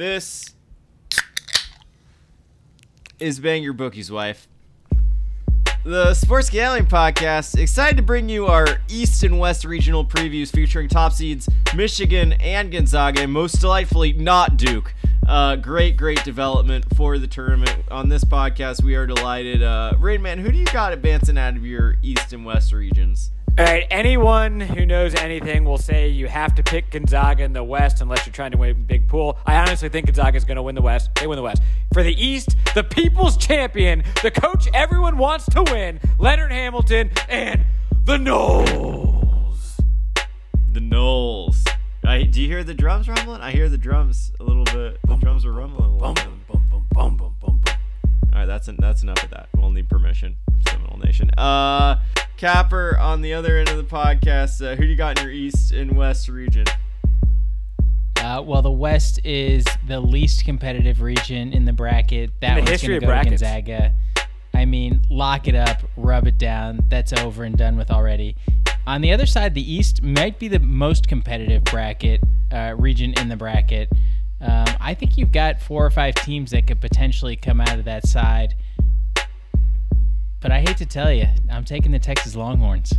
This is Bang Your Bookie's wife. The Sports Gambling Podcast, excited to bring you our East and West regional previews featuring top seeds Michigan and Gonzaga, most delightfully, not Duke. Uh, great, great development for the tournament. On this podcast, we are delighted. Uh, Rain Man, who do you got advancing out of your East and West regions? All right, anyone who knows anything will say you have to pick Gonzaga in the West unless you're trying to win a big pool. I honestly think Gonzaga is going to win the West. They win the West. For the East, the people's champion, the coach everyone wants to win, Leonard Hamilton, and the Noles. The Noles. I, do you hear the drums rumbling? I hear the drums a little bit. The drums are rumbling a little Bum, bit. bum, bum, bum, bum, bum, bum. All right, that's that's enough of that. We'll need permission, Seminole Nation. Uh, Capper on the other end of the podcast. Uh, who do you got in your East and West region? Uh, well, the West is the least competitive region in the bracket. That In the one's going to go to brackets. Gonzaga. I mean, lock it up, rub it down. That's over and done with already. On the other side, the East might be the most competitive bracket uh, region in the bracket. Um, I think you've got four or five teams that could potentially come out of that side. But I hate to tell you, I'm taking the Texas Longhorns.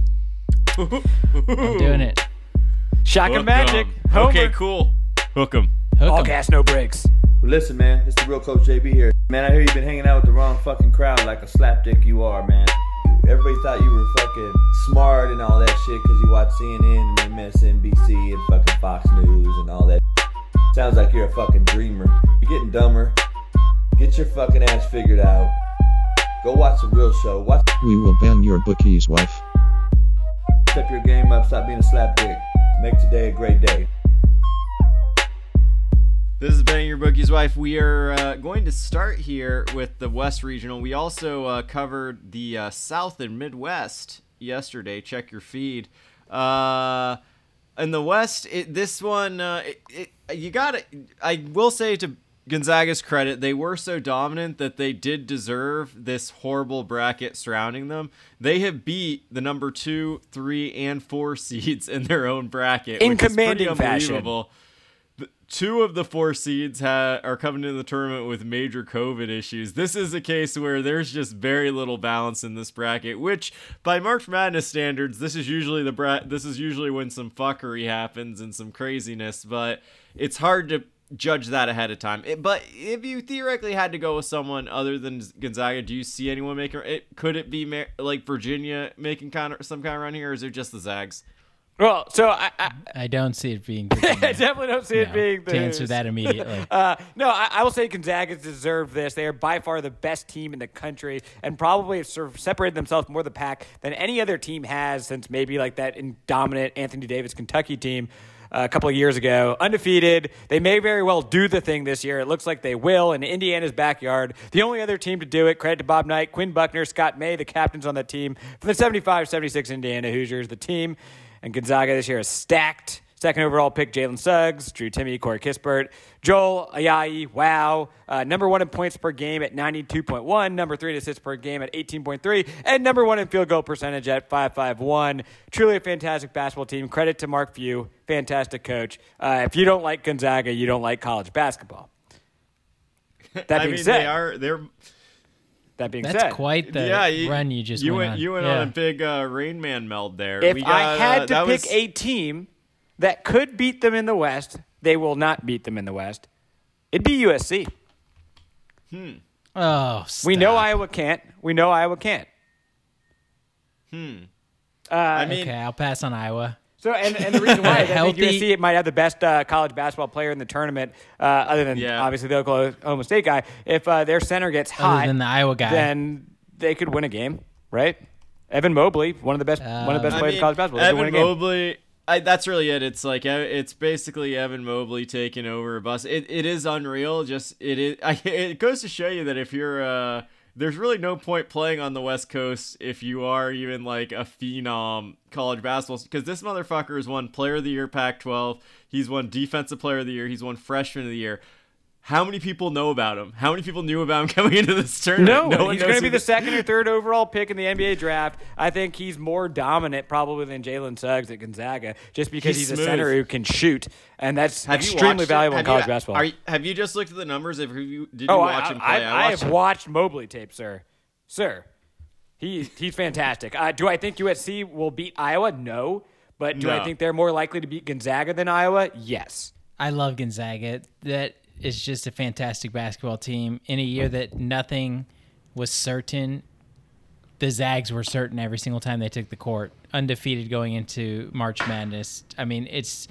I'm doing it. Shock and magic. Homer. Okay, cool. Hook 'em. Hook All 'em. gas, no brakes. Well, listen, man, it's the real Coach JB here. Man, I hear you've been hanging out with the wrong fucking crowd like a slapdick you are, man. Everybody thought you were fucking smart and all that shit because you watch CNN and MSNBC and fucking Fox News and all that. Sounds like you're a fucking dreamer. You're getting dumber. Get your fucking ass figured out. Go watch the real show. Watch We will ban your bookie's wife. step your game up. Stop being a slapdick. Make today a great day. This is Bang Your Bookie's Wife. We are uh, going to start here with the West Regional. We also uh, covered the uh, South and Midwest yesterday. Check your feed. Uh, in the West, it, this one, uh, it, it, you got to I will say to Gonzaga's credit, they were so dominant that they did deserve this horrible bracket surrounding them. They have beat the number two, three, and four seeds in their own bracket. In which is pretty commanding fashion. The- Two of the four seeds ha- are coming into the tournament with major COVID issues. This is a case where there's just very little balance in this bracket, which, by March Madness standards, this is usually the bra- This is usually when some fuckery happens and some craziness. But it's hard to judge that ahead of time. It, but if you theoretically had to go with someone other than Gonzaga, do you see anyone making it? Could it be Ma- like Virginia making kind of some kind of run here, or is it just the Zags? Well, so I, I, I don't see it being. I definitely don't see it being the to answer that immediately. Uh, no, I, I will say Gonzaga deserve this. They are by far the best team in the country and probably have sort of separated themselves more the pack than any other team has since maybe like that dominant Anthony Davis Kentucky team. A couple of years ago, undefeated. They may very well do the thing this year. It looks like they will in Indiana's backyard. The only other team to do it, credit to Bob Knight, Quinn Buckner, Scott May, the captains on that team for the 75 76 Indiana Hoosiers. The team and Gonzaga this year is stacked. Second overall pick, Jalen Suggs, Drew Timme, Corey Kispert, Joel Ayayi, wow. Uh, number one in points per game at 92.1, number three in assists per game at 18.3, and number one in field goal percentage at 551. Truly a fantastic basketball team. Credit to Mark Few, fantastic coach. Uh, if you don't like Gonzaga, you don't like college basketball. That I being mean, said, they are they're that being That's said, quite the yeah. You, run you just you went, went on. you went yeah. on a big uh, Rain Man meld there. If We I had uh, to pick was- a team that could beat them in the West, they will not beat them in the West. It'd be USC. Hmm. Oh, We know. Iowa can't. We know Iowa can't. Hmm. I mean, Okay, I'll pass on Iowa. So, and, and the reason why is I think Healthy- USC might have the best uh, college basketball player in the tournament, uh, other than Yeah. obviously the Oklahoma State guy. If uh, their center gets hot, than the Iowa guy. then they could win a game, right? Evan Mobley, one of the best, one of the best I players mean, in college basketball, they could win a Evan game. Mobley. I, that's really it. It's like it's basically Evan Mobley taking over a bus. It, it is unreal. Just it is. I, it goes to show you that if you're uh, there's really no point playing on the West Coast if you are even like a phenom college basketball because this motherfucker has won Player of the Year Pac-12. He's won Defensive Player of the Year. He's won Freshman of the Year. How many people know about him? How many people knew about him coming into this tournament? No, one he's going to be the second or third overall pick in the NBA draft. I think he's more dominant probably than Jalen Suggs at Gonzaga, just because He's he's, a center who can shoot, and that's Have extremely valuable in college you- basketball. Are you, have you just looked at the numbers? Have you, did you oh, watch I, him I, play? I, watched have watched Mobley tape, sir. Sir, he he's fantastic. Uh, do I think USC will beat Iowa? No, but do I think they're more likely to beat Gonzaga than Iowa? Yes. I love Gonzaga. That is just a fantastic basketball team. In a year that nothing was certain, the Zags were certain every single time they took the court, undefeated going into March Madness. I mean, it's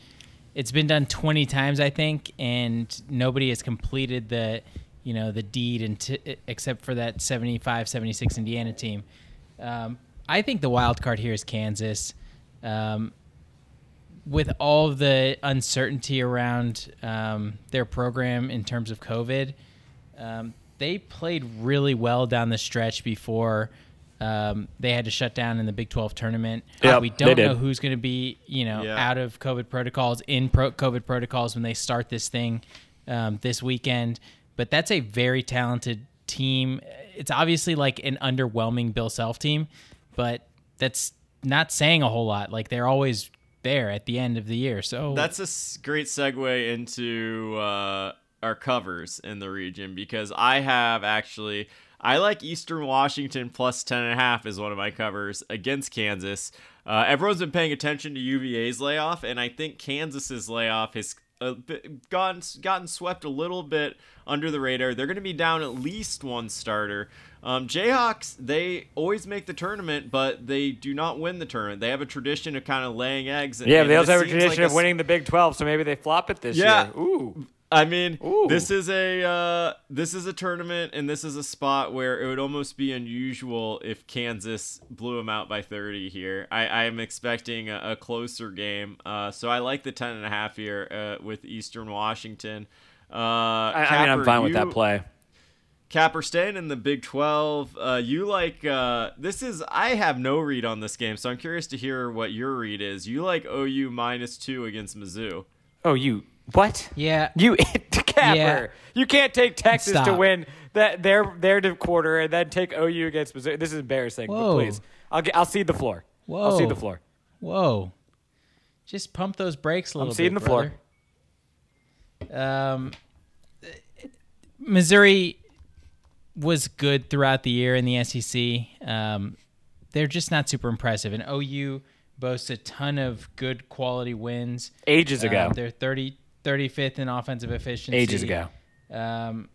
it's been done 20 times, I think, and nobody has completed the you know the deed into, except for that 75 76 Indiana team. Um, I think the wild card here is Kansas. Um, with all the uncertainty around um, their program in terms of COVID, um, they played really well down the stretch before um, they had to shut down in the Big 12 tournament. Yep, we don't know who's going to be, you know, Yeah. out of COVID protocols, in pro- COVID protocols when they start this thing um, this weekend. But that's a very talented team. It's obviously like an underwhelming Bill Self team, but that's not saying a whole lot. Like they're always there at the end of the year. So That's a great segue into uh, our covers in the region because I have actually I like Eastern Washington plus ten and a half is one of my covers against Kansas. Uh, everyone's been paying attention to UVA's layoff, and I think Kansas's layoff has a bit, gotten gotten swept a little bit under the radar. They're going to be down at least one starter. Um, Jayhawks, they always make the tournament, but they do not win the tournament. They have a tradition of kind of laying eggs. And, Yeah, they also have a tradition like of s- winning the Big 12, so maybe they flop it this Yeah. year. Ooh. I mean, Ooh. this is a uh, this is a tournament, and this is a spot where it would almost be unusual if Kansas blew them out by 30 here. I, I am expecting a, a closer game, uh, so I like the 10 and a half here uh, with Eastern Washington. Uh, I, I mean, I'm fine with that play. Capper staying in the Big 12. Uh, you like uh, this is I have no read on this game, so I'm curious to hear what your read is. You like OU minus two against Mizzou. Oh, you what? yeah, You Capper. You can't take Texas to win that their their quarter and then take OU against Missouri. This is embarrassing. But please, I'll get, I'll cede the floor. Whoa. I'll cede the floor. Whoa. Just pump those brakes a little bit. I'm ceding bit. the floor. Um, Missouri was good throughout the year in the SEC. Um, they're just not super impressive. And OU boasts a ton of good quality wins. Ages ago. Um, they're 30, 35th in offensive efficiency. Ages ago. Um,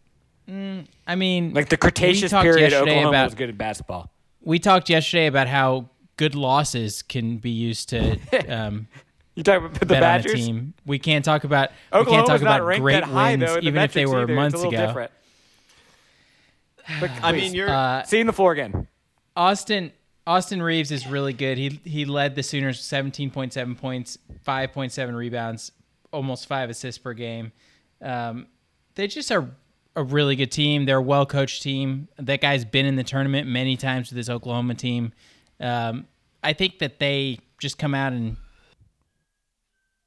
mm, I mean, Like the Cretaceous period, Oklahoma about- was good at basketball. we talked yesterday about how good losses can be used to um, You talk about the bet Badgers. team. We can't talk about we can't Oklahoma's talk not about ranked great that high wins, though, in the even if they were either. months it's a ago. different. But I mean, you're Uh, ceding the floor again. Austin Austin Reaves is really good. He he led the Sooners 17.7 points, 5.7 rebounds, almost five assists per game. Um, they just are a really good team. They're a well coached team. That guy's been in the tournament many times with this Oklahoma team. Um, I think that they just come out and.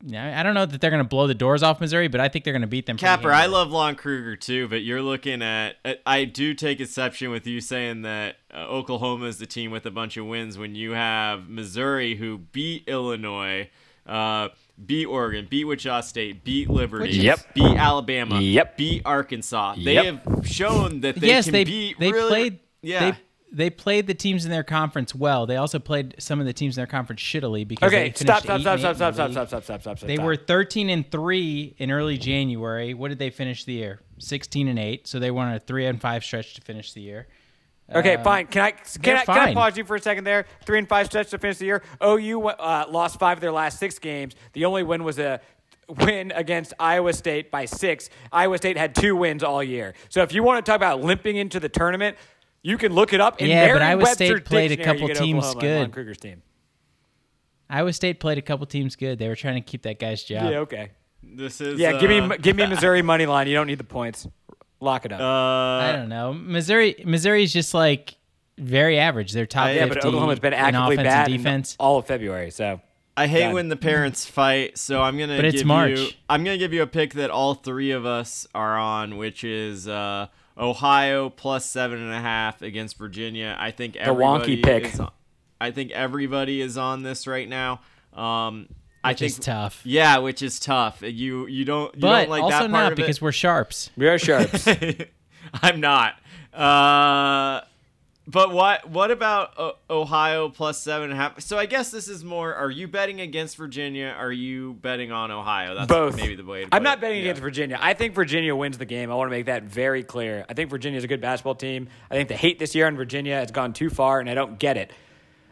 Yeah, I don't know that they're going to blow the doors off Missouri, but I think they're going to beat them. Capper, I love Lon Kruger too, but you're looking at. I- I do take exception with you saying that uh, Oklahoma is the team with a bunch of wins when you have Missouri who beat Illinois, uh, beat Oregon, beat Wichita State, beat Liberty, Yep. beat Alabama, Yep. beat Arkansas. They Yep. have shown that they yes, can they beat. they really, played. Yeah. They, they played the teams in their conference well. They also played some of the teams in their conference shittily because Okay, they stop, finished stop, eight stop, and stop, eight stop, in the stop, league. stop, stop, stop, stop. They stop. were 13 and 3 in early January. What did they finish the year? 16 and 8. So they won a 3 and 5 stretch to finish the year. Okay, Uh, fine. Can I can they're I, can I pause you for a second there? Three and five stretch to finish the year. OU uh, lost five of their last six games. The only win was a win against Iowa State by six. Iowa State had two wins all year. So if you want to talk about limping into the tournament, you can look it up. In Yeah, but Iowa Merriam-Webster's State played a couple teams Oklahoma good. Kruger's team. Iowa State played a couple teams good. They were trying to keep that guy's job. Yeah, okay. This is. Yeah, give uh, me give me Missouri money line. You don't need the points. Lock it up. Uh, I don't know. Missouri Missouri's just like very average. They're top I- yeah, 50 but Oklahoma's been in actively offense bad and in defense. all of February. So I hate Done. when the parents fight, so I'm gonna But it's give March. you I'm gonna give you a pick that all three of us are on, which is uh, Ohio plus seven and a half against Virginia. I think the wonky pick. is on- I think everybody is on this right now. Um, I Which think is tough. Yeah, which is tough. You you don't you But don't like also that part not of because it? we're sharps. We are sharps. I'm not. Uh, but what what about o- Ohio plus seven and a half? So I guess this is more. Are you betting against Virginia? Are you betting on Ohio? That's Both. maybe the way. To I'm put not it. betting Yeah. against Virginia. I think Virginia wins the game. I want to make that very clear. I think Virginia is a good basketball team. I think the hate this year on Virginia has gone too far, and I don't get it.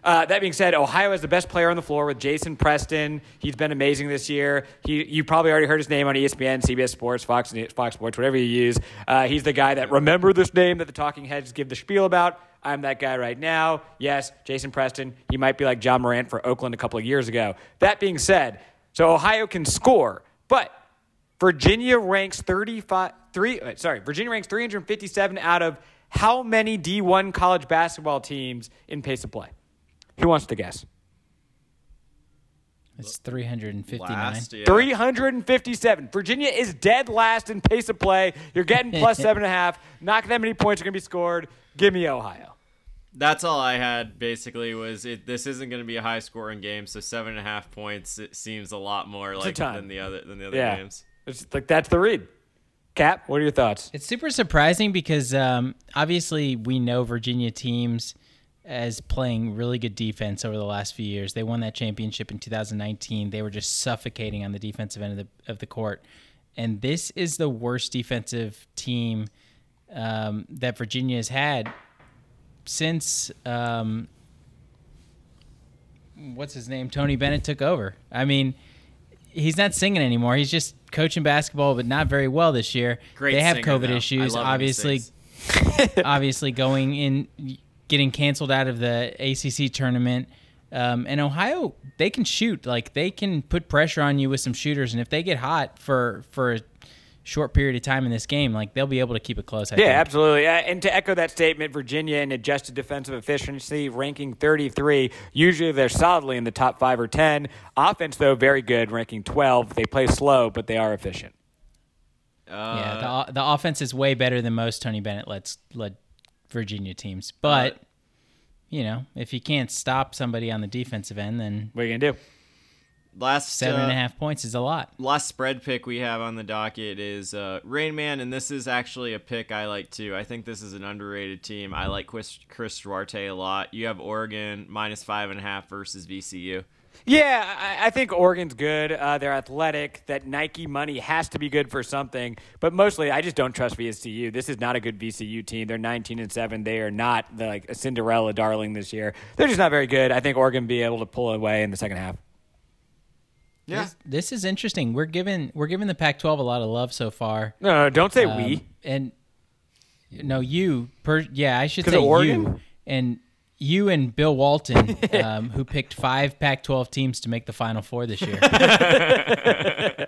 Uh, that being said, Ohio has the best player on the floor with Jason Preston. He's been amazing this year. He, you probably already heard his name on ESPN, CBS Sports, Fox, Fox Sports, whatever you use. Uh, he's the guy that remember this name that the talking heads give the spiel about. I'm that guy right now. Yes, Jason Preston. He might be like John Morant for Oakland a couple of years ago. That being said, so Ohio can score, but Virginia ranks 35 three uh, sorry, Virginia ranks 357 out of how many D1 college basketball teams in pace of play? Who wants to guess? It's 359. Last, yeah. 357. Virginia is dead last in pace of play. You're getting plus seven and a half. Not that many points are going to be scored. Give me Ohio. That's all I had. Basically, was it? This isn't going to be a high scoring game, so seven and a half points. It seems a lot more a like than the other than the other Yeah. games. It's like that's the read. Cap, what are your thoughts? It's super surprising because um, obviously we know Virginia teams as playing really good defense over the last few years. They won that championship in 2019. They were just suffocating on the defensive end of the of the court, and this is the worst defensive team um, that Virginia has had since um, what's his name? Tony Bennett took over. I mean. He's not singing anymore. He's just coaching basketball, but not very well this year. Great they have singer, COVID though. Issues. Obviously, obviously going in getting canceled out of the ACC tournament. Um, and Ohio, they can shoot. Like they can put pressure on you with some shooters, and if they get hot for for a short period of time in this game, like they'll be able to keep it close. I Yeah, think. absolutely. Uh, and to echo that statement, Virginia in adjusted defensive efficiency ranking 33. Usually they're solidly in the top five or 10. Offense, though, very good, ranking 12. They play slow, but they are efficient. yeah. The, the offense is way better than most Tony Bennett lets led Virginia teams, but. you know, if you can't stop somebody on the defensive end, then What are you going to do? Last seven and a uh, half points is a lot. last spread pick we have on the docket is uh, Rain Man, and this is actually a pick I like too. I think this is an underrated team. I like Chris, Chris Duarte a lot. You have Oregon minus five and a half versus VCU. Yeah, I, I think Oregon's good. Uh, they're athletic. That Nike money has to be good for something. But mostly, I just don't trust VCU. This is not a good VCU team. They're 19 and seven. They are not the, like a Cinderella darling this year. They're just not very good. I think Oregon will be able to pull away in the second half. Yeah, This, this is interesting. We're giving we're giving the Pac-12 a lot of love so far. No, no, don't say Um, we. and no you per yeah I should say Oregon? you and you and Bill Walton um, who picked five Pac-12 teams to make the Final Four this year.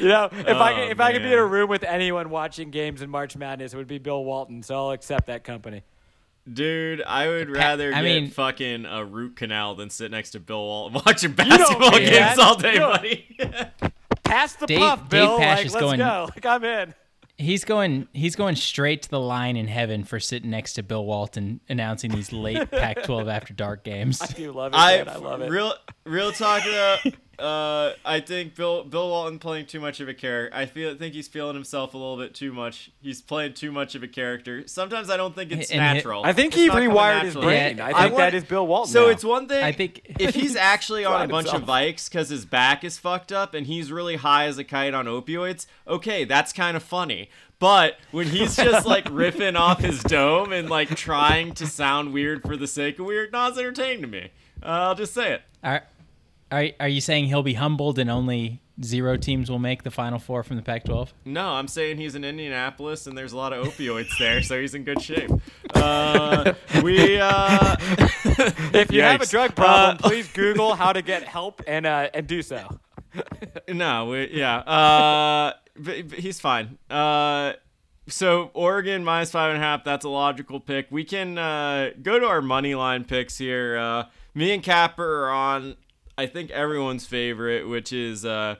You know, if I Oh, could, if I could be in a room with anyone watching games in March Madness, it would be Bill Walton. So I'll accept that company. dude, I would rather I get mean- fucking a root canal than sit next to Bill Walton watching basketball do games that. all day, You buddy. Pass the Dave- puff, Dave Bill. Pash like, is let's going- go. Like I'm in. He's going he's going straight to the line in heaven for sitting next to Bill Walton announcing these late Pac-12 after dark games. I do love it. I, man. I love it. Real, real talk though. Uh, I think Bill Bill Walton playing too much of a character. I feel think he's feeling himself a little bit too much. He's playing too much of a character. Sometimes I don't think it's And hi- natural. I think It's he rewired his brain. Yeah, I I think want- that is Bill Walton. So now. it's one thing. I think- if he's actually on a Find bunch of bikes because his back is fucked up and he's really high as a kite on opioids, okay, that's kind of funny. But when he's just like riffing off his dome and like trying to sound weird for the sake of weird, not as entertaining to me. Uh, I'll just say it. Are, are are you saying he'll be humbled and only zero teams will make the Final Four from the Pac-12? No, I'm saying he's in Indianapolis and there's a lot of opioids there, so he's in good shape. Uh, we uh, if you have a drug problem, Uh, please Google how to get help and uh, and do so. no, we, yeah, uh, but, but he's fine. Uh, so Oregon minus five and a half. That's a logical pick. We can uh, go to our money line picks here. Uh, me and Capper are on I think everyone's favorite, which is uh,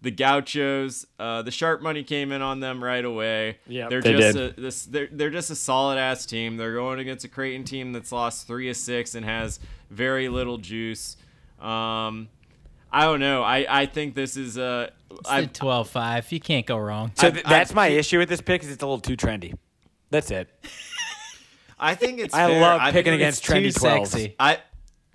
the Gauchos. Uh, the sharp money came in on them right away. Yep, they're they just did. A, this. They're they're just a solid ass team. They're going against a Creighton team that's lost three of six and has very little juice. Um, I don't know. I, I think this is uh, It's I, the 12-5. You can't go wrong. So I- th- I- that's my issue with this pick is it's a little too trendy. That's it. I think it's. I fair. love I picking think it's against trendy too 12s. sexy. I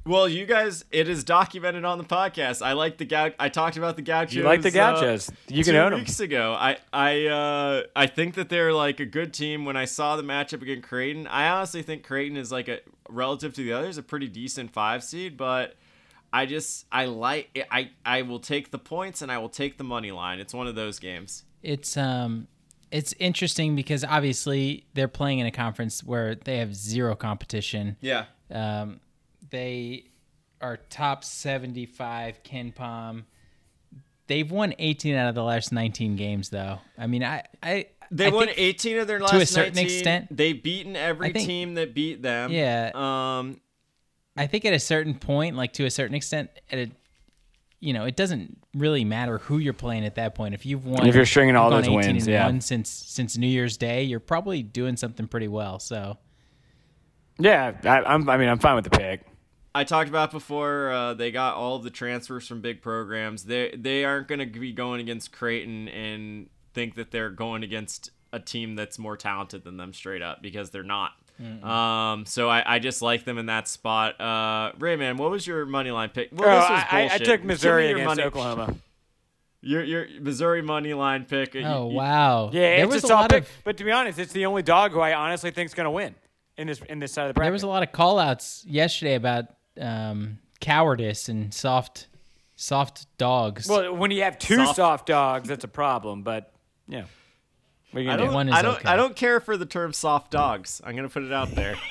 well, you guys, it is documented on the podcast. I like the Gau- I talked about the Gauchos. You like the uh, You can two own 'em. weeks ago. I I uh, I think that they're like a good team. When I saw the matchup against Creighton, I honestly think Creighton is like a relative to the others a pretty decent five seed, but. I just I like I I will take the points and I will take the money line. It's one of those games. It's um it's interesting because obviously they're playing in a conference where they have zero competition. Yeah. Um, they are top 75 KenPom. They've won 18 out of the last 19 games, though. I mean, I, I They I won think- 18 of their last to a certain 19. extent. They've beaten every think- team that beat them. Yeah. Um I think at a certain point, like to a certain extent, at a, you know, it doesn't really matter who you're playing at that point. If you've won, If you're stringing all those gone 18 wins, and yeah. one since since New Year's Day, you're probably doing something pretty well. So Yeah, I, I'm. I mean, I'm fine with the pick. I talked about before. Uh, they got all of the transfers from big programs. They they aren't going to be going against Creighton and think that they're going against a team that's more talented than them straight up because they're not. Um, so I, I just like them in that spot. Uh, Rain Man, what was your money line pick? Well, Oh, this I, I- I took Missouri against money- Oklahoma. Your your Missouri money line pick. Oh you- wow! Yeah, there it's was a a, lot pick. of But to be honest, it's the only dog who I honestly think is going to win in this in this side of the bracket. there was a lot of call outs yesterday about um, cowardice and soft soft dogs. Well, when you have two Soft- soft, dogs, that's a problem. But yeah, what are you I don't. do? One is I don't. okay. I don't care for the term soft dogs. I'm gonna put it out there.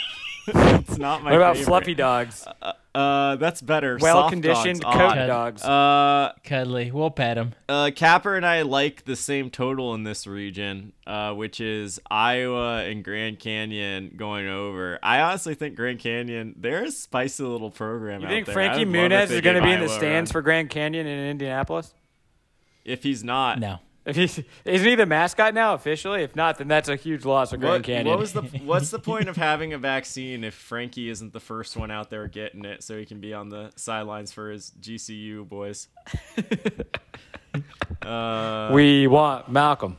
it's not my. What about favorite. fluffy dogs? Uh, that's better. Well conditioned dogs, coat odd. dogs. Uh, Cuddly, we'll pet them. uh, Capper and I like the same total in this region, uh, which is Iowa and Grand Canyon going over. I honestly think Grand Canyon, they're a spicy little program. you out think there. Frankie I would love if Muniz is going to be in the stands run. for Grand Canyon in Indianapolis? If he's not, No, If he's, isn't he the mascot now officially? If not, then that's a huge loss for Grand What, Canyon. what was the what's the point of having a vaccine if Frankie isn't the first one out there getting it, so he can be on the sidelines for his GCU boys? uh, we want Malcolm.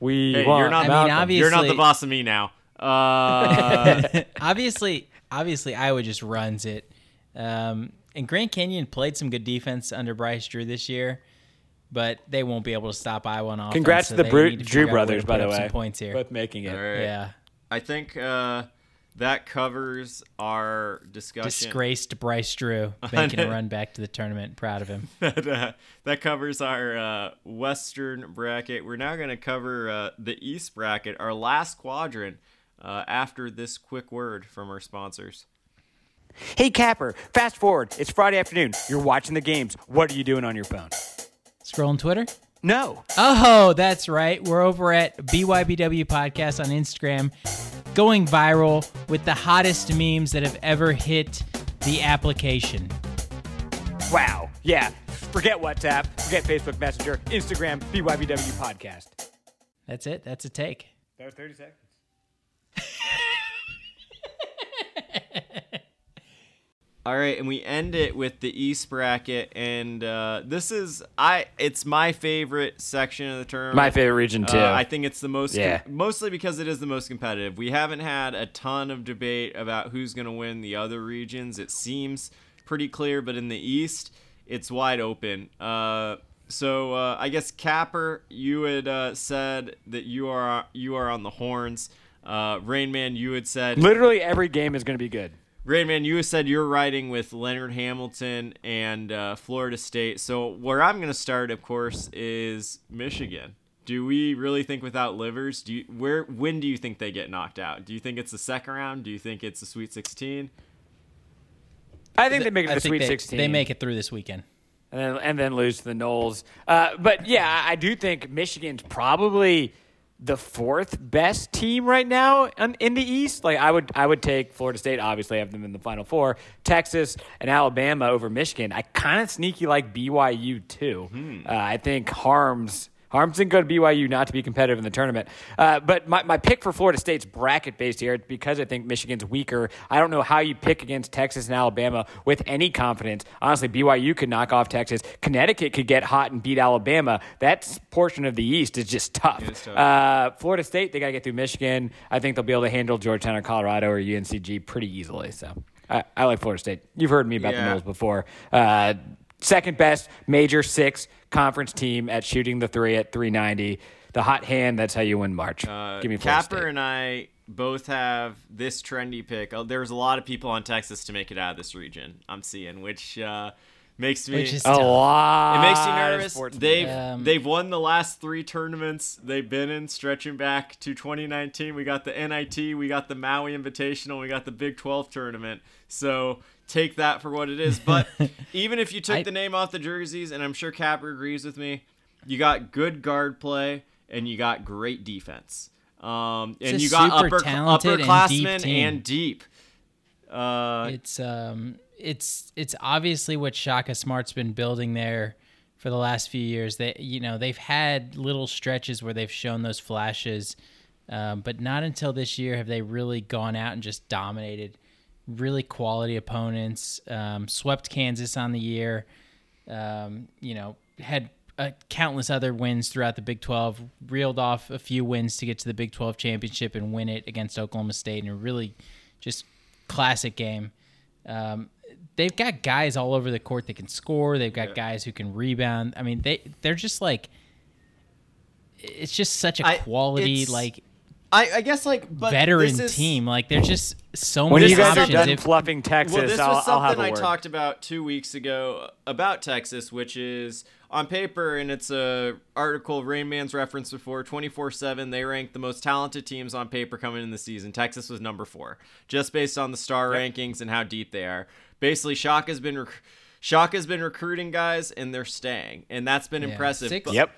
We hey, want you're not. I mean, Malcolm. you're not the boss of me now. Uh, obviously, obviously, Iowa just runs it. Um, and Grand Canyon played some good defense under Bryce Drew this year, but they won't be able to stop Iowa on offense. Congrats so to the Bru- to Drew figure out a way brothers, by the up some way. points here. Both making it. all right. Yeah, I think uh, that covers our discussion. disgraced Bryce Drew making a run back to the tournament. Proud of him. that, uh, that covers our uh, Western bracket. We're now going to cover uh, the East bracket, our last quadrant, uh, after this quick word from our sponsors. Hey, Capper, fast forward. It's Friday afternoon. You're watching the games. What are you doing on your phone? Scrolling Twitter. No. Oh, that's right. We're over at BYBW Podcast on Instagram, going viral with the hottest memes that have ever hit the application. Wow. Yeah. Forget WhatsApp. Forget Facebook Messenger. Instagram, BYBW Podcast. That's it. That's a take. That was 30 seconds. All right, and we end it with the East bracket, and uh, this is I. It's my favorite section of the tournament. My favorite region, too. Uh, I think it's the most, Yeah. mostly because it is the most competitive. We haven't had a ton of debate about who's going to win the other regions. It seems pretty clear, but in the East, it's wide open. Uh, so uh, I guess Capper, you had uh, said that you are you are on the horns. Uh, Rainman, you had said Literally every game is going to be good. Rainman, you said you're riding with Leonard Hamilton and uh, Florida State. So where I'm going to start, of course, is Michigan. Do we really think without Livers? Do you, where when do you think they get knocked out? Do you think it's the second round? Do you think it's the Sweet 16? I think they make it to the Sweet they, 16. They make it through this weekend. and then, and then lose to the Noles. Uh, but yeah, I I do think Michigan's probably the fourth best team right now in, in the East. Like I would, I would take Florida State. Obviously, have them in the Final Four. Texas and Alabama over Michigan. I kind of sneaky like BYU too. Uh, I think Haarms. Haarms didn't go to BYU not to be competitive in the tournament. Uh, but my, my pick for Florida State's bracket based here because I think Michigan's weaker. I don't know how you pick against Texas and Alabama with any confidence. Honestly, BYU could knock off Texas. Connecticut could get hot and beat Alabama. That portion of the East is just tough. is tough. Uh, Florida State, they got to get through Michigan. I think they'll be able to handle Georgetown or Colorado or UNCG pretty easily. So I, I like Florida State. You've heard me about the Yeah. Noles before. Uh, second best major six conference team at shooting the three at 390. The hot hand, that's how you win March. Uh, Give me Florida Capper State. and I both have this trendy pick. Uh, There's a lot of people on Texas to make it out of this region. I'm seeing, which uh, makes me a tough. lot. It makes you of nervous. They've Um, they've won the last three tournaments they've been in, stretching back to 2019. We got the NIT, we got the Maui Invitational, we got the Big 12 tournament. So take that for what it is. But even if you took I- the name off the jerseys, and I'm sure Capper agrees with me, you got good guard play and you got great defense. Um, and you got upper talented and deep upperclassmen and deep. Uh, It's um it's it's obviously what Shaka Smart's been building there for the last few years. They you know they've had little stretches where they've shown those flashes, um, but not until this year have they really gone out and just dominated really quality opponents. Um, swept Kansas on the year. Um, you know had. Uh, countless other wins throughout the Big 12, reeled off a few wins to get to the Big 12 championship and win it against Oklahoma State in a really just classic game. Um, they've got guys all over the court that can score. They've got guys who can rebound. I mean, they they're just like it's just such a quality it's- like I, I guess like but veteran this is- teem. Like there's just so When many you guys are options. done If- fluffing Texas, Well, this I'll, was I'll have something a I word. talked about two weeks ago about Texas, which is on paper, and it's a article Rain Man's referenced before. Twenty four seven, they ranked the most talented teams on paper coming in the season. Texas was number four, just based on the star rankings and how deep they are. Basically, Shock has been. Rec- Shock has been recruiting guys and they're staying, and that's been Yeah. impressive. Six- But- Yep.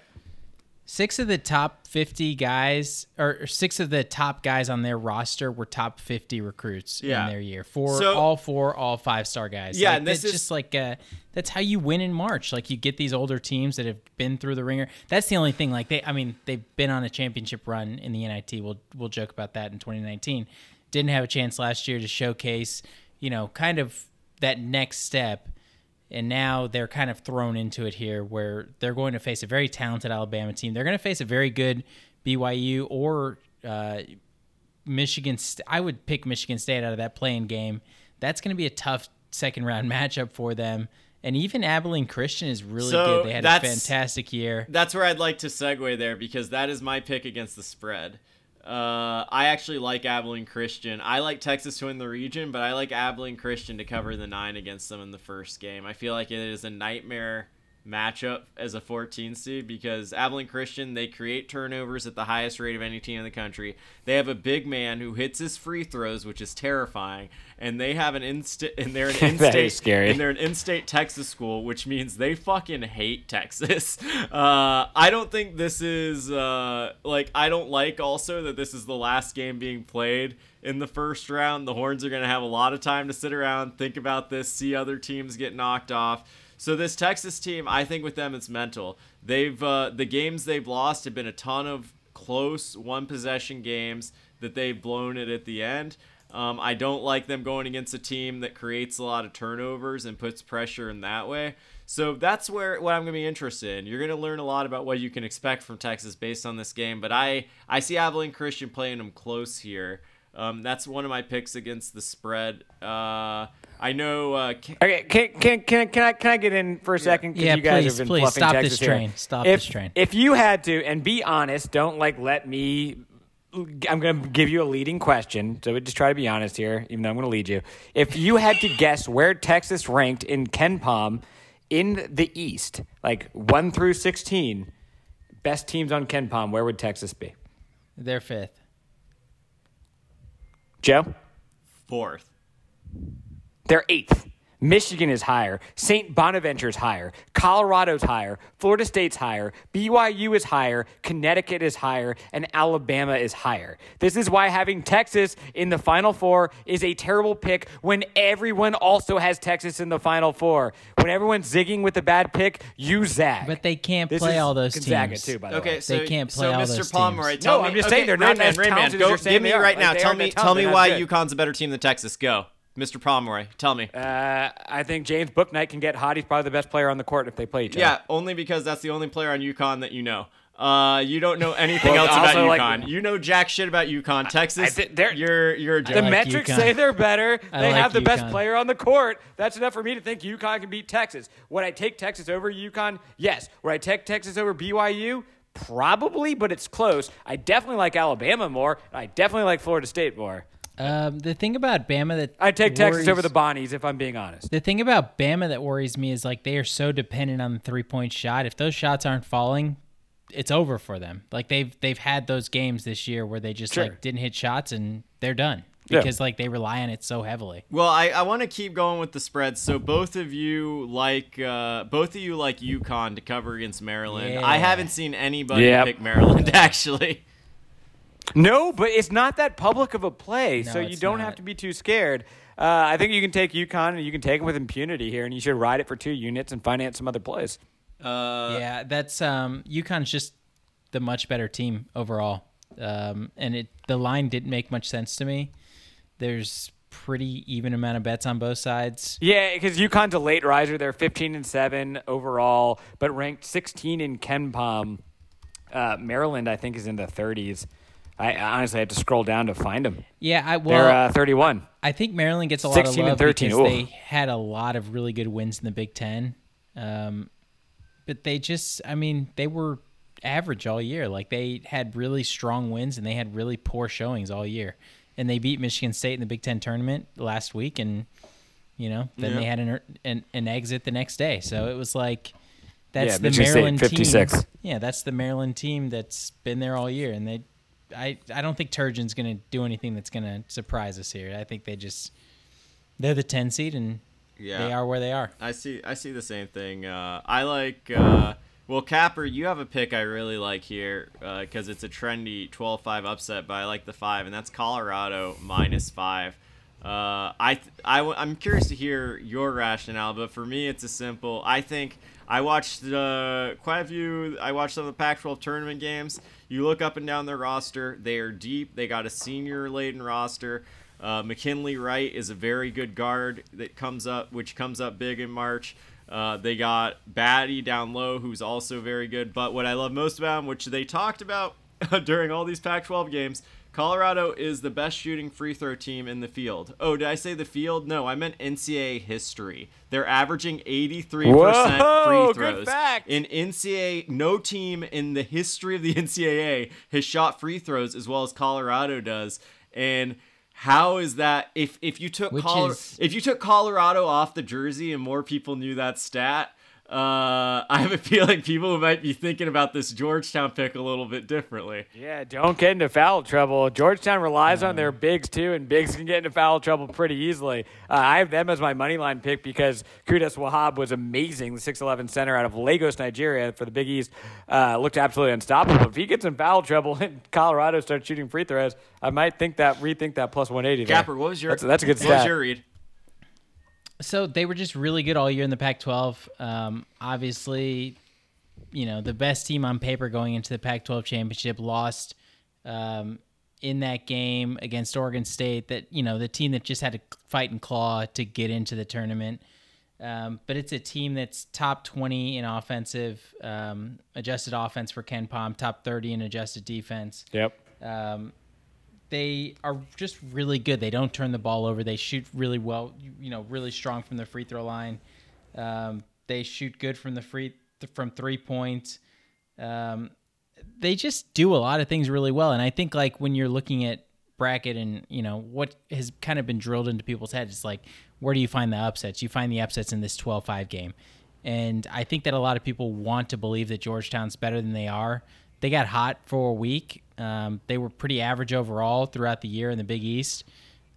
Six of the top 50 guys or six of the top guys on their roster were top 50 recruits Yeah. in their year. Four So- all four all five star guys. Yeah, like, and this is- just like uh that's how you win in march. Like you get these older teams that have been through the ringer. That's the only thing like they i mean they've been on a championship run in the nit we'll we'll joke about that in 2019 didn't have a chance last year to showcase you know kind of that next step and now they're kind of thrown into it here where they're going to face a very talented Alabama team. They're going to face a very good BYU or uh, Michigan. St- I would pick Michigan State out of that playing game. That's going to be a tough second round matchup for them. And even Abilene Christian is really So good. They had a fantastic year. That's where I'd like to segue there because that is my pick against the spread. Uh, I actually like Abilene Christian. I like Texas to win the region, but I like Abilene Christian to cover the nine against them in the first game. I feel like it is a nightmare matchup as a 14 seed because Abilene Christian they create turnovers at the highest rate of any team in the country. They have a big man who hits his free throws, which is terrifying, and they have an instant and they're an in-state scary. and they're an in-state Texas school, which means they fucking hate Texas. Uh, I don't think this is uh, like I don't like also that this is the last game being played in the first round. The Horns are gonna have a lot of time to sit around, think about this, see other teams get knocked off. So this Texas team, I think with them it's mental. They've uh, the games they've lost have been a ton of close one possession games that they've blown it at the end. Um, I don't like them going against a team that creates a lot of turnovers and puts pressure in that way. So that's where what I'm going to be interested in. You're going to learn a lot about what you can expect from Texas based on this game. But I I see Abilene Christian playing them close here. Um, that's one of my picks against the spread. Uh, I know. Uh, Ca- Okay, can, can, can, can, I, can I get in for a second? Yeah, you guys please, have been please, stop Texas this here. train. Stop if, this train. If you had to, and be honest, don't like let me. I'm going to give you a leading question, so just try to be honest here, even though I'm going to lead you. If you had to guess where Texas ranked in KenPom in the East, like 1 through 16, best teams on KenPom, where would Texas be? They're fifth. Joe? fourth. They're eighth. Michigan is higher. St. Bonaventure's higher. Colorado's higher. Florida State's higher. BYU is higher. Connecticut is higher. And Alabama is higher. This is why having Texas in the Final Four is a terrible pick when everyone also has Texas in the Final Four. When everyone's zigging with a bad pick, you zag. But they can't This play all those Gonzaga teams. too, by the Okay, way. so They can't play so all Mr. those Pomeroy, teams. tell No, me. I'm just okay, saying they're not Rainman, as Rainman, talented as go, you're saying give me they are. right Like, now. they tell aren't me, that tell me talented, why they're good. UConn's a better team than Texas. Go, Mr. Pomeroy. Tell me. Uh, I think James Bouknight can get hot. He's probably the best player on the court if they play each other. Yeah, only because that's the only player on UConn that you know. Uh, you don't know anything Well, else about also, like- UConn. you know jack shit about UConn. Texas, thi- they're- you're you're a The like metrics UConn. say they're better. I They like have the best player on the court. That's enough for me to think UConn can beat Texas. Would I take Texas over UConn? Yes. Would I take Texas over BYU? Probably, but it's close. I definitely like Alabama more. I definitely like Florida State more. Um, the thing about Bama that I'd take Texas worries- over the Bonnies if I'm being honest. The thing about Bama that worries me is like they are so dependent on the three point shot. If those shots aren't falling, it's over for them. Like they've they've had those games this year where they just Sure. like didn't hit shots and they're done Yeah. because like they rely on it so heavily. Well, I, I want to keep going with the spreads. So both of you like uh, both of you like UConn to cover against Maryland. Yeah. I haven't seen anybody Yep. pick Maryland actually. No, but it's not that public of a play, No, so you don't not. have to be too scared. Uh, I think you can take UConn and you can take them with impunity here, and you should ride it for two units and finance some other plays. Uh, yeah, that's um UConn's just the much better team overall. Um, and it the line didn't make much sense to me. There's pretty even amount of bets on both sides. Yeah, because UConn's a late riser. They're 15 and seven overall, but ranked 16 in KenPom. Uh, Maryland, I think, is in the 30s. I I honestly had to scroll down to find them. Yeah, I well They're uh, 31. I think Maryland gets a lot 16 of and love 13, because ooh. they had a lot of really good wins in the Big Ten. Um, but they just, I mean, they were average all year. Like they had really strong wins and they had really poor showings all year. And they beat Michigan State in the Big Ten tournament last week, and you know, then they had an, an an exit the next day. So it was like that's Yeah, the Michigan State, Maryland 56. team. Yeah, that's the Maryland team that's been there all year, and they. I, I don't think Turgeon's going to do anything that's going to surprise us here. I think they just they're the 10 seed and Yeah. they are where they are. I see. I see the same thing. Uh, I like. Uh, well, Capper, you have a pick I really like here because it's a trendy 12-5 upset, but I like the five, and that's Colorado minus five. Uh, I, th- I w- I'm curious to hear your rationale, but for me, it's a simple. I think I watched uh, quite a few. I watched some of the Pac-12 tournament games. You look up and down their roster; they are deep. They got a senior-laden roster. Uh, McKinley Wright is a very good guard that comes up, which comes up big in March. Uh, they got Battey down low, who's also very good. But what I love most about him, which they talked about during all these Pac-12 games, Colorado is the best shooting free throw team in the field. Oh, did I say the field? No, I meant NCAA history. They're averaging 83% Whoa, free good throws. fact. In NCAA, no team in the history of the NCAA has shot free throws as well as Colorado does. And how is that? If if you took Colo- is- if you took Colorado off the jersey and more people knew that stat, uh, I have a feeling people might be thinking about this Georgetown pick a little bit differently. Yeah, don't get into foul trouble. Georgetown relies on their bigs too, and bigs can get into foul trouble pretty easily. Uh, I have them as my money line pick because Qudus Wahab was amazing, the 6'11 center out of Lagos, Nigeria for the Big East. Uh, looked absolutely unstoppable. If he gets in foul trouble and Colorado starts shooting free throws, I might think that rethink that plus 180. there. Capper, what was your That's, that's a good what was stat. your read? So they were just really good all year in the Pac-12. Um, obviously, you know the best team on paper going into the Pac-12 championship lost um, in that game against Oregon State. That you know the team that just had to fight and claw to get into the tournament. Um, but it's a team that's top 20 in offensive um, adjusted offense for KenPom, top 30 in adjusted defense. Yep. Um, they are just really good. They don't turn the ball over. They shoot really well. You, know, really strong from the free throw line. Um, they shoot good from the free from three points. Um, they just do a lot of things really well. And I think like when you're looking at bracket and you know what has kind of been drilled into people's heads, it's like where do you find the upsets? You find the upsets in this 12-5 game. And I think that a lot of people want to believe that Georgetown's better than they are. They got hot for a week. Um, they were pretty average overall throughout the year in the Big East.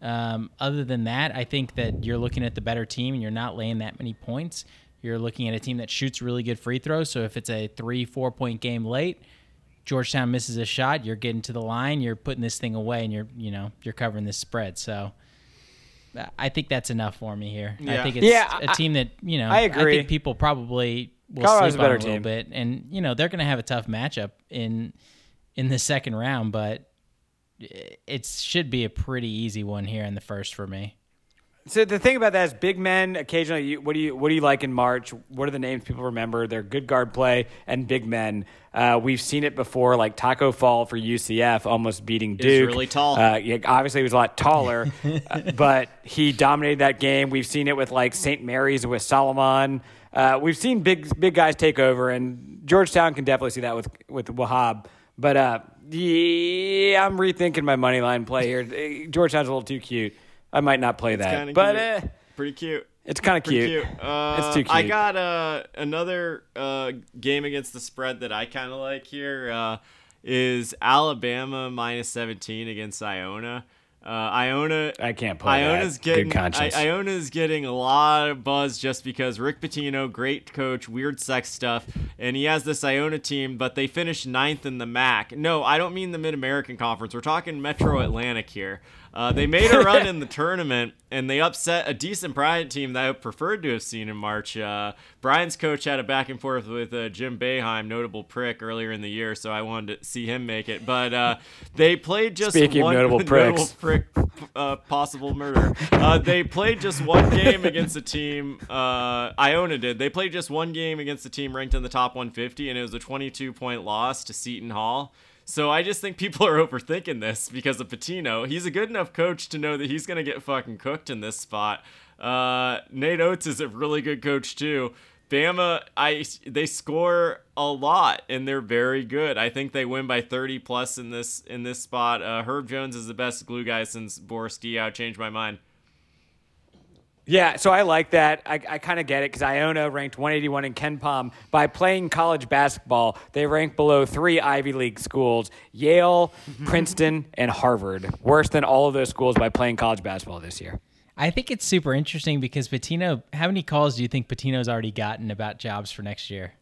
Um, other than that, I think that you're looking at the better team and you're not laying that many points. You're looking at a team that shoots really good free throws. So if it's a three, four point game late, Georgetown misses a shot, you're getting to the line, you're putting this thing away, and you're you know you're covering this spread. So I think that's enough for me here. I think it's Yeah, a I- team that you know. I agree. think people probably will Colorado's sleep a on better a little team. bit, and you know they're going to have a tough matchup in in the second round, but it should be a pretty easy one here in the first for me. So the thing about that is, big men occasionally. You, what do you what do you like in March? What are the names people remember? They're good guard play and big men. Uh, we've seen it before, like Tacko Fall for UCF, almost beating Duke. really tall. Uh, yeah, obviously, he was a lot taller, uh, but he dominated that game. We've seen it with like St. Mary's with Solomon. Uh, we've seen big big guys take over, and Georgetown can definitely see that with with Wahab. But uh, yeah, I'm rethinking my money line play here. Eh, Georgetown's a little too cute. I might not play that, but cute. uh, Pretty cute. it's kind of cute. cute. Uh, it's too cute. I got uh, another uh, game against the spread that I kind of like here uh, is Alabama minus 17 against Iona. Uh, Iona. I can't play that. Iona's Good getting conscience. I, Iona's getting a lot of buzz just because Rick Pitino, great coach, weird sex stuff, and he has this Iona team, but they finished ninth in the MAC. No, I don't mean the Mid American Conference. We're talking Metro Atlantic here. Uh, they made a run in the tournament and they upset a decent Bryant team that I preferred to have seen in March. Uh, Bryant's coach had a back and forth with uh, Jim Boeheim, notable prick, earlier in the year, so I wanted to see him make it. But uh, they played just Speaking one notable pricks. prick, uh, possible murder. Uh, they played just one game against a team. Uh, Iona did. They played just one game against a team ranked in the top 150, and it was a 22 point loss to Seton Hall. So I just think people are overthinking this because of Pitino. He's a good enough coach to know that he's gonna get fucking cooked in this spot. Uh, Nate Oats is a really good coach too. Bama, I they score a lot and they're very good. I think they win by 30 plus in this in this spot. Uh, Herb Jones is the best glue guy since Boris Diaw changed my mind. Yeah, so I like that. I, I kind of get it because Iona ranked 181 in KenPom. By playing college basketball, they rank below three Ivy League schools Yale, mm-hmm. Princeton, and Harvard. Worse than all of those schools by playing college basketball this year. I think it's super interesting because Pitino. How many calls do you think Pitino's already gotten about jobs for next year?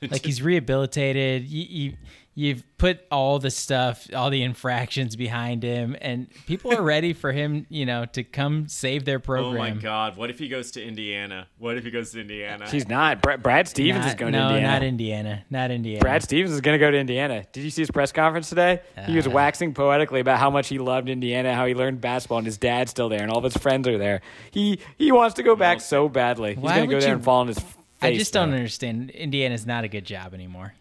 Like he's rehabilitated. You, you you've put all the stuff, all the infractions behind him, and people are ready for him. You know, to come save their program. Oh my God! What if he goes to Indiana? What if he goes to Indiana? He's not. Brad, Brad Stevens Not- is going no, to Indiana. No, not Indiana. Not Indiana. Brad Stevens is going to go to Indiana. Did you see his press conference today? he was Uh. waxing poetically about how much he loved Indiana, how he learned basketball, and his dad's still there, and all of his friends are there. He he wants to go back so badly. He's Why going to go would there you- and fall on his face. I just don't though. understand. Indiana's not a good job anymore.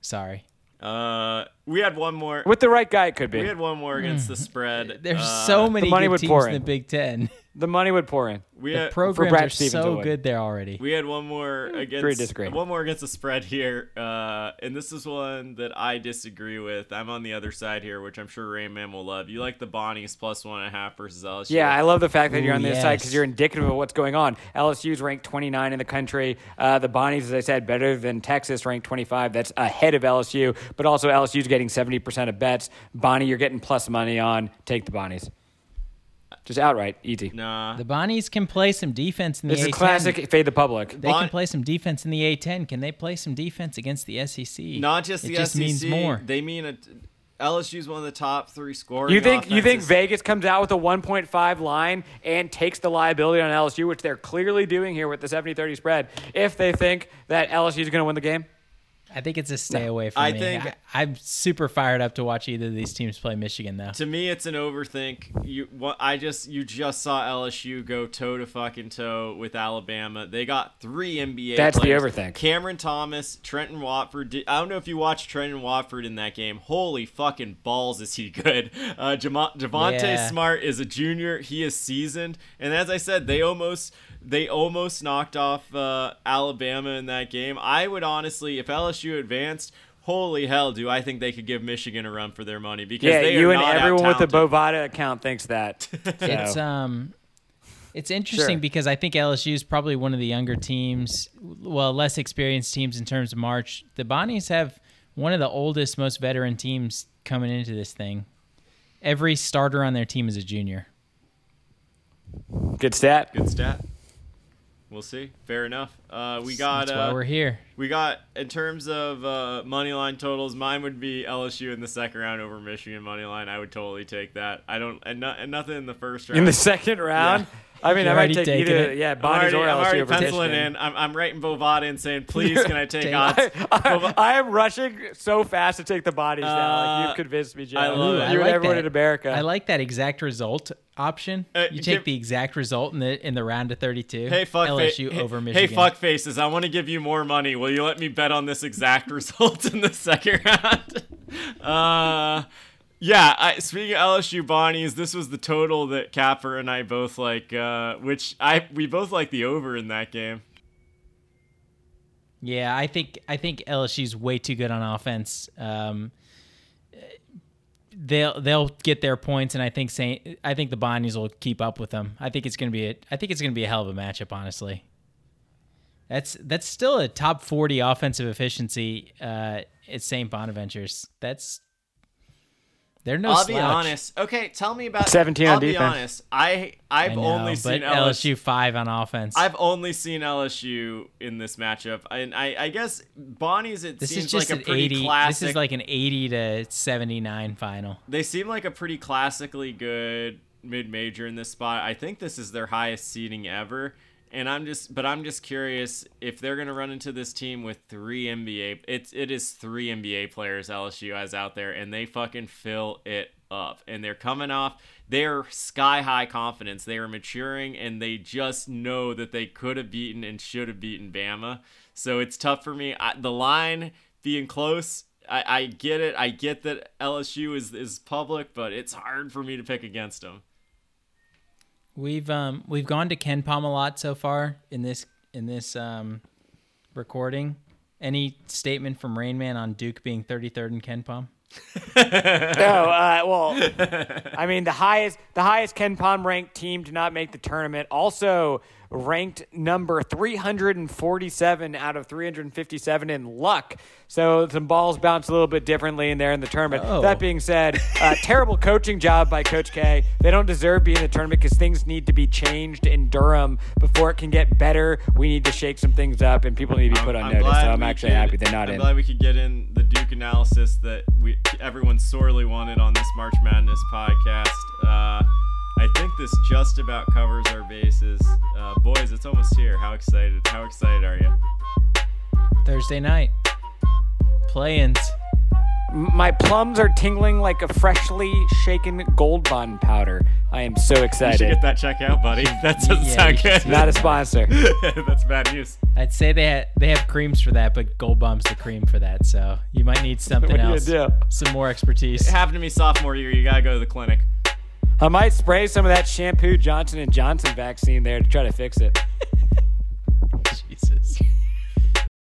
Sorry. Uh, we had one more. With the right guy, it could be. We had one more against the spread. There's Uh, so many money good would teams pour in the. Big Ten. the money would pour in. We The had, programs Brad are Stevens, it so good there already. We had one more against Agree to disagree. one more against the spread here, uh, and this is one that I disagree with. I'm on the other side here, which I'm sure Rain Man will love. You like the Bonnies plus one and a half versus LSU? Yeah, I love the fact that you're Ooh, on this side because you're indicative of what's going on. LSU's ranked 29 in the country. Uh, the Bonnies, as I said, better than Texas, ranked 25. That's ahead of LSU, but also LSU's getting 70% of bets. Bonnie, you're getting plus money on. Take the Bonnies. Just outright, easy. Nah. The Bonnies can play some defense in the This is A10. classic fade the public. They Bon- can play some defense in the A10. Can they play some defense against the SEC? Not just it the just SEC. means more. They mean a, LSU's one of the top three scoring. You think you think. Vegas comes out with a 1.5 line and takes the liability on LSU, which they're clearly doing here with the 70-30 spread, if they think that LSU is going to win the game? I think it's a stay away from I me. think- I, am super fired up to watch either of these teams play Michigan, though. To me, it's an overthink. You, what I just you just saw LSU go toe to fucking toe with Alabama. They got three NBA. That's the overthink. Cameron Thomas, Trendon Watford. Did, I don't know if you watched Trendon Watford in that game. Holy fucking balls, is he good? Uh, Jama- Javonte Yeah. Smart is a junior. He is seasoned, and as I said, they almost they almost knocked off uh, Alabama in that game. I would honestly, if LSU advanced. Holy hell, do I think they could give Michigan a run for their money? Because Yeah, they you are and not everyone with a out-talented. Bovada account thinks that. It's um, it's interesting Sure. because I think LSU is probably one of the younger teams, well, less experienced teams in terms of March. The Bonnies have one of the oldest, most veteran teams coming into this thing. Every starter on their team is a junior. Good stat. Good stat. We'll see. Fair enough. Uh, we got. That's uh, why we're here. We got in terms of uh, money line totals. Mine would be LSU in the second round over Michigan money line. I would totally take that. I don't and, no, and nothing in the first round. In the second round? I mean, You're I might take either, it. yeah, I'm already, or I'm LSU already penciling Michigan. in. I'm, I'm writing Bovada and saying, please, can I take Take- odds? I, I am rushing so fast to take the Bonnies now. Like Uh, you've convinced me, Joe. I love Ooh, it. You and like everyone that. in America. I like that exact result option. Uh, you take give- the exact result in the in the round of 32. Hey fuck LSU fa- over hey, Michigan. Hey fuck faces, I want to give you more money. Will you let me bet on this exact result in the second round? uh yeah, I, speaking of LSU Bonnies, this was the total that Capper and I both like, uh, which I we both like the over in that game. Yeah, I think I think LSU's way too good on offense. Um, they'll they'll get their points, and I think Saint I think the Bonnies will keep up with them. I think it's gonna be a I think it's gonna be a hell of a matchup. Honestly, that's that's still a top forty offensive efficiency uh, at Saint Bonaventures. That's they're no. I'll be honest. Okay, tell me about 17 I'll on be honest. I I've I know, only but seen LSU, LSU. five on offense. I've only seen LSU in this matchup, and I, I guess Bonnie's. It this seems is just like a an pretty eighty. classic. This is like an eighty to seventy nine final. they seem like a pretty classically good mid-major in this spot. I think this is their highest seeding ever. And I'm just but I'm just curious if they're going to run into this team with three NBA it's it is three NBA players LSU has out there and they fucking fill it up. And they're coming off their sky high confidence. They are maturing and they just know that they could have beaten and should have beaten Bama. So it's tough for me. I, the line being close I, I get it. I get that LSU is is public, but it's hard for me to pick against them. We've um we've gone to KenPom a lot so far in this in this um recording. Any statement from Rain Man on Duke being 33rd in KenPom? no, uh, well, I mean the highest the highest KenPom ranked team to not make the tournament. Also ranked number 347 out of 357 in luck. So some balls bounce a little bit differently in there in the tournament. Oh. That being said, uh, terrible coaching job by Coach K. They don't deserve being in the tournament because things need to be changed in Durham before it can get better. We need to shake some things up, and people need to be put on notice. So I'm actually could- happy they're not I'm in. glad we could get in the Duke analysis that we everyone sorely wanted on this March Madness podcast. Uh, I think this just about covers our bases. Uh, boys, it's almost here. How excited? How excited are you? Thursday night. Play-ins. My plums are tingling like a freshly shaken gold bond powder. I am so excited. You should excited. get that check out, buddy. That doesn't Yeah, sound good. Not a sponsor. That's bad news. I'd say they ha- they have creams for that, but Gold Bond's the cream for that. So you might need something What are you else, gonna do? some more expertise. It happened to me sophomore year. You gotta go to the clinic. I might spray some of that shampoo Johnson and Johnson vaccine there to try to fix it. Jesus.